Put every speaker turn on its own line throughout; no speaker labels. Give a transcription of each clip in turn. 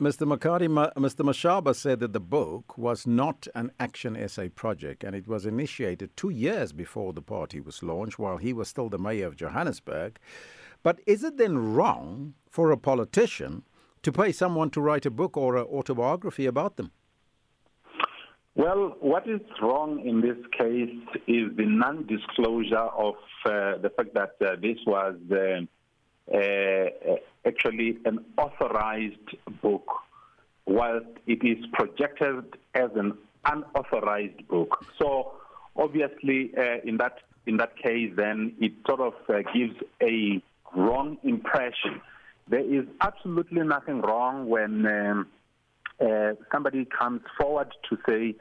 Mr. Makhadi, Mr. Mashaba said that the book was not an ActionSA project and it was initiated two years before the party was launched while he was still the mayor of Johannesburg. But is it then wrong for a politician to pay someone to write a book or an autobiography about them?
Well, what is wrong in this case is the non disclosure of uh, the fact that uh, this was. Uh, actually an authorized book, whilst it is projected as an unauthorized book. So obviously, uh, in that in that case, then it sort of uh, gives a wrong impression. There is absolutely nothing wrong when um, uh, somebody comes forward to say,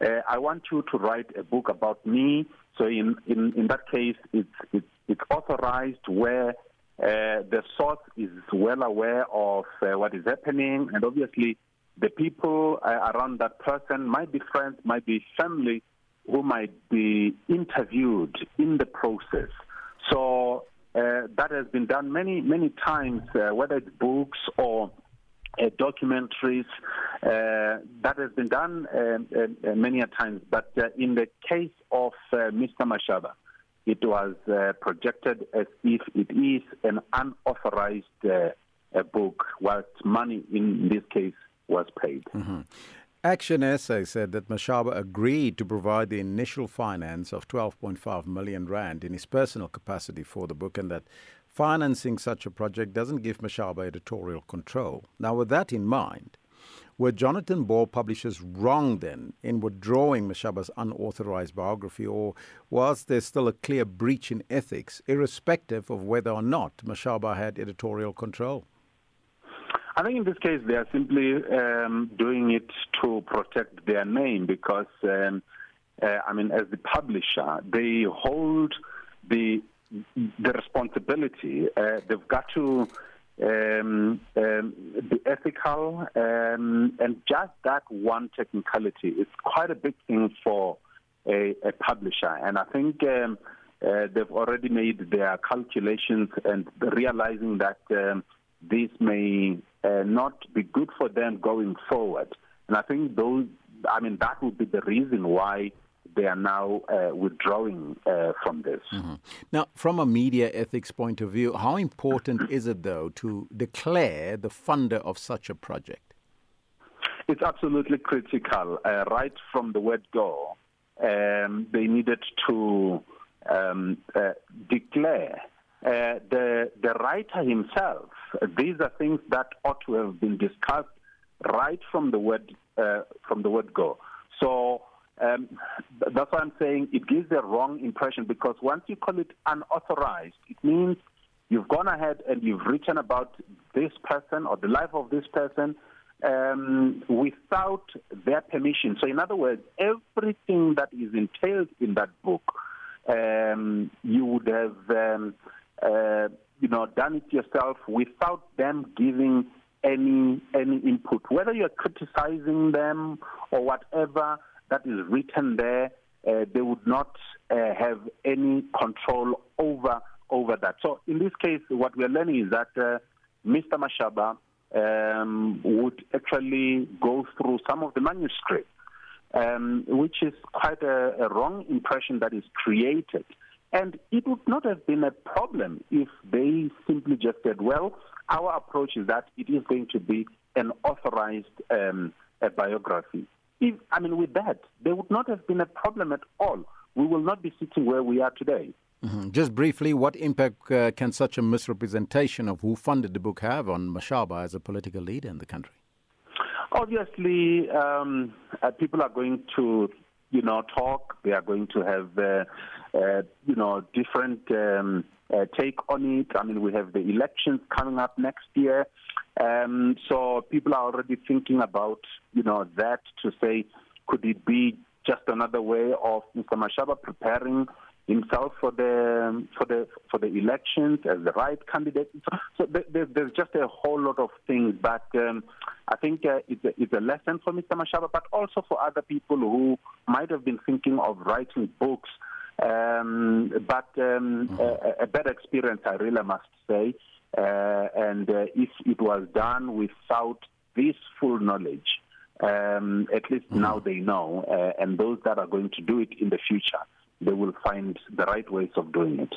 uh, "I want you to write a book about me." So in in, in that case, it's, it's it's authorized where uh, the source is well aware of uh, what is happening, and obviously, the people uh, around that person might be friends, might be family, who might be interviewed in the process. So uh, that has been done many, many times, uh, whether it's books or uh, documentaries. that has been done many a times. But in the case of Mr. Mashaba, it was uh, projected as if it is an unauthorized uh, book, whilst money in this case was paid.
Mm-hmm. Action SA said that Mashaba agreed to provide the initial finance of 12.5 million rand in his personal capacity for the book and that financing such a project doesn't give Mashaba editorial control. Now, with that in mind, were Jonathan Ball publishers wrong then in withdrawing Mashaba's unauthorized biography, or was there still a clear breach in ethics, irrespective of whether or not Mashaba had editorial control?
I think in this case they are simply um, doing it to protect their name because, um, uh, I mean, as the publisher, they hold the the responsibility. Uh, they've got to um, um, ethical, um, and just that one technicality is quite a big thing for a, a publisher. And I think um, uh, they've already made their calculations and realizing that um, this may uh, not be good for them going forward. And I think those, I mean, that would be the reason why they are now uh, withdrawing uh, from this.
Mm-hmm. Now, from a media ethics point of view, how important is it, though, to declare the funder of such a project?
It's absolutely critical. Uh, right from the word go, um, they needed to um, uh, declare uh, the the writer himself. These are things that ought to have been discussed right from the word uh, from the word go. So um, that's why I'm saying it gives the wrong impression because once you call it unauthorized, it means you've gone ahead and you've written about this person or the life of this person um, without their permission. So, in other words, everything that is entailed in that book, um, you would have, um, uh, you know, done it yourself without them giving any any input. Whether you're criticizing them or whatever that is written there, uh, they would not uh, have any control over over that. So in this case, what we are learning is that uh, Mr. Mashaba um, would actually go through some of the manuscript, um, which is quite a, a wrong impression that is created. And it would not have been a problem if they simply just said, well, our approach is that it is going to be an authorized um, biography. If, I mean, with that, there would not have been a problem at all. We will not be sitting where we are today.
Mm-hmm. Just briefly, what impact uh, can such a misrepresentation of who funded the book have on Mashaba as a political leader in the country?
Obviously, um, uh, people are going to, you know, talk. They are going to have, uh, uh you know, different um, uh, take on it. I mean, we have the elections coming up next year. Um, so people are already thinking about, you know, that to say, could it be just another way of Mr. Mashaba preparing himself for the for the for the elections as the right candidate. So there, there's just a whole lot of things, but um, I think uh, it's, a, it's a lesson for Mr. Mashaba, but also for other people who might have been thinking of writing books. Um, but um, mm-hmm. a, a better experience, I really must say. Uh, and uh, if it was done without this full knowledge, um, at least mm. now they know, uh, and those that are going to do it in the future, they will find the right ways of doing it.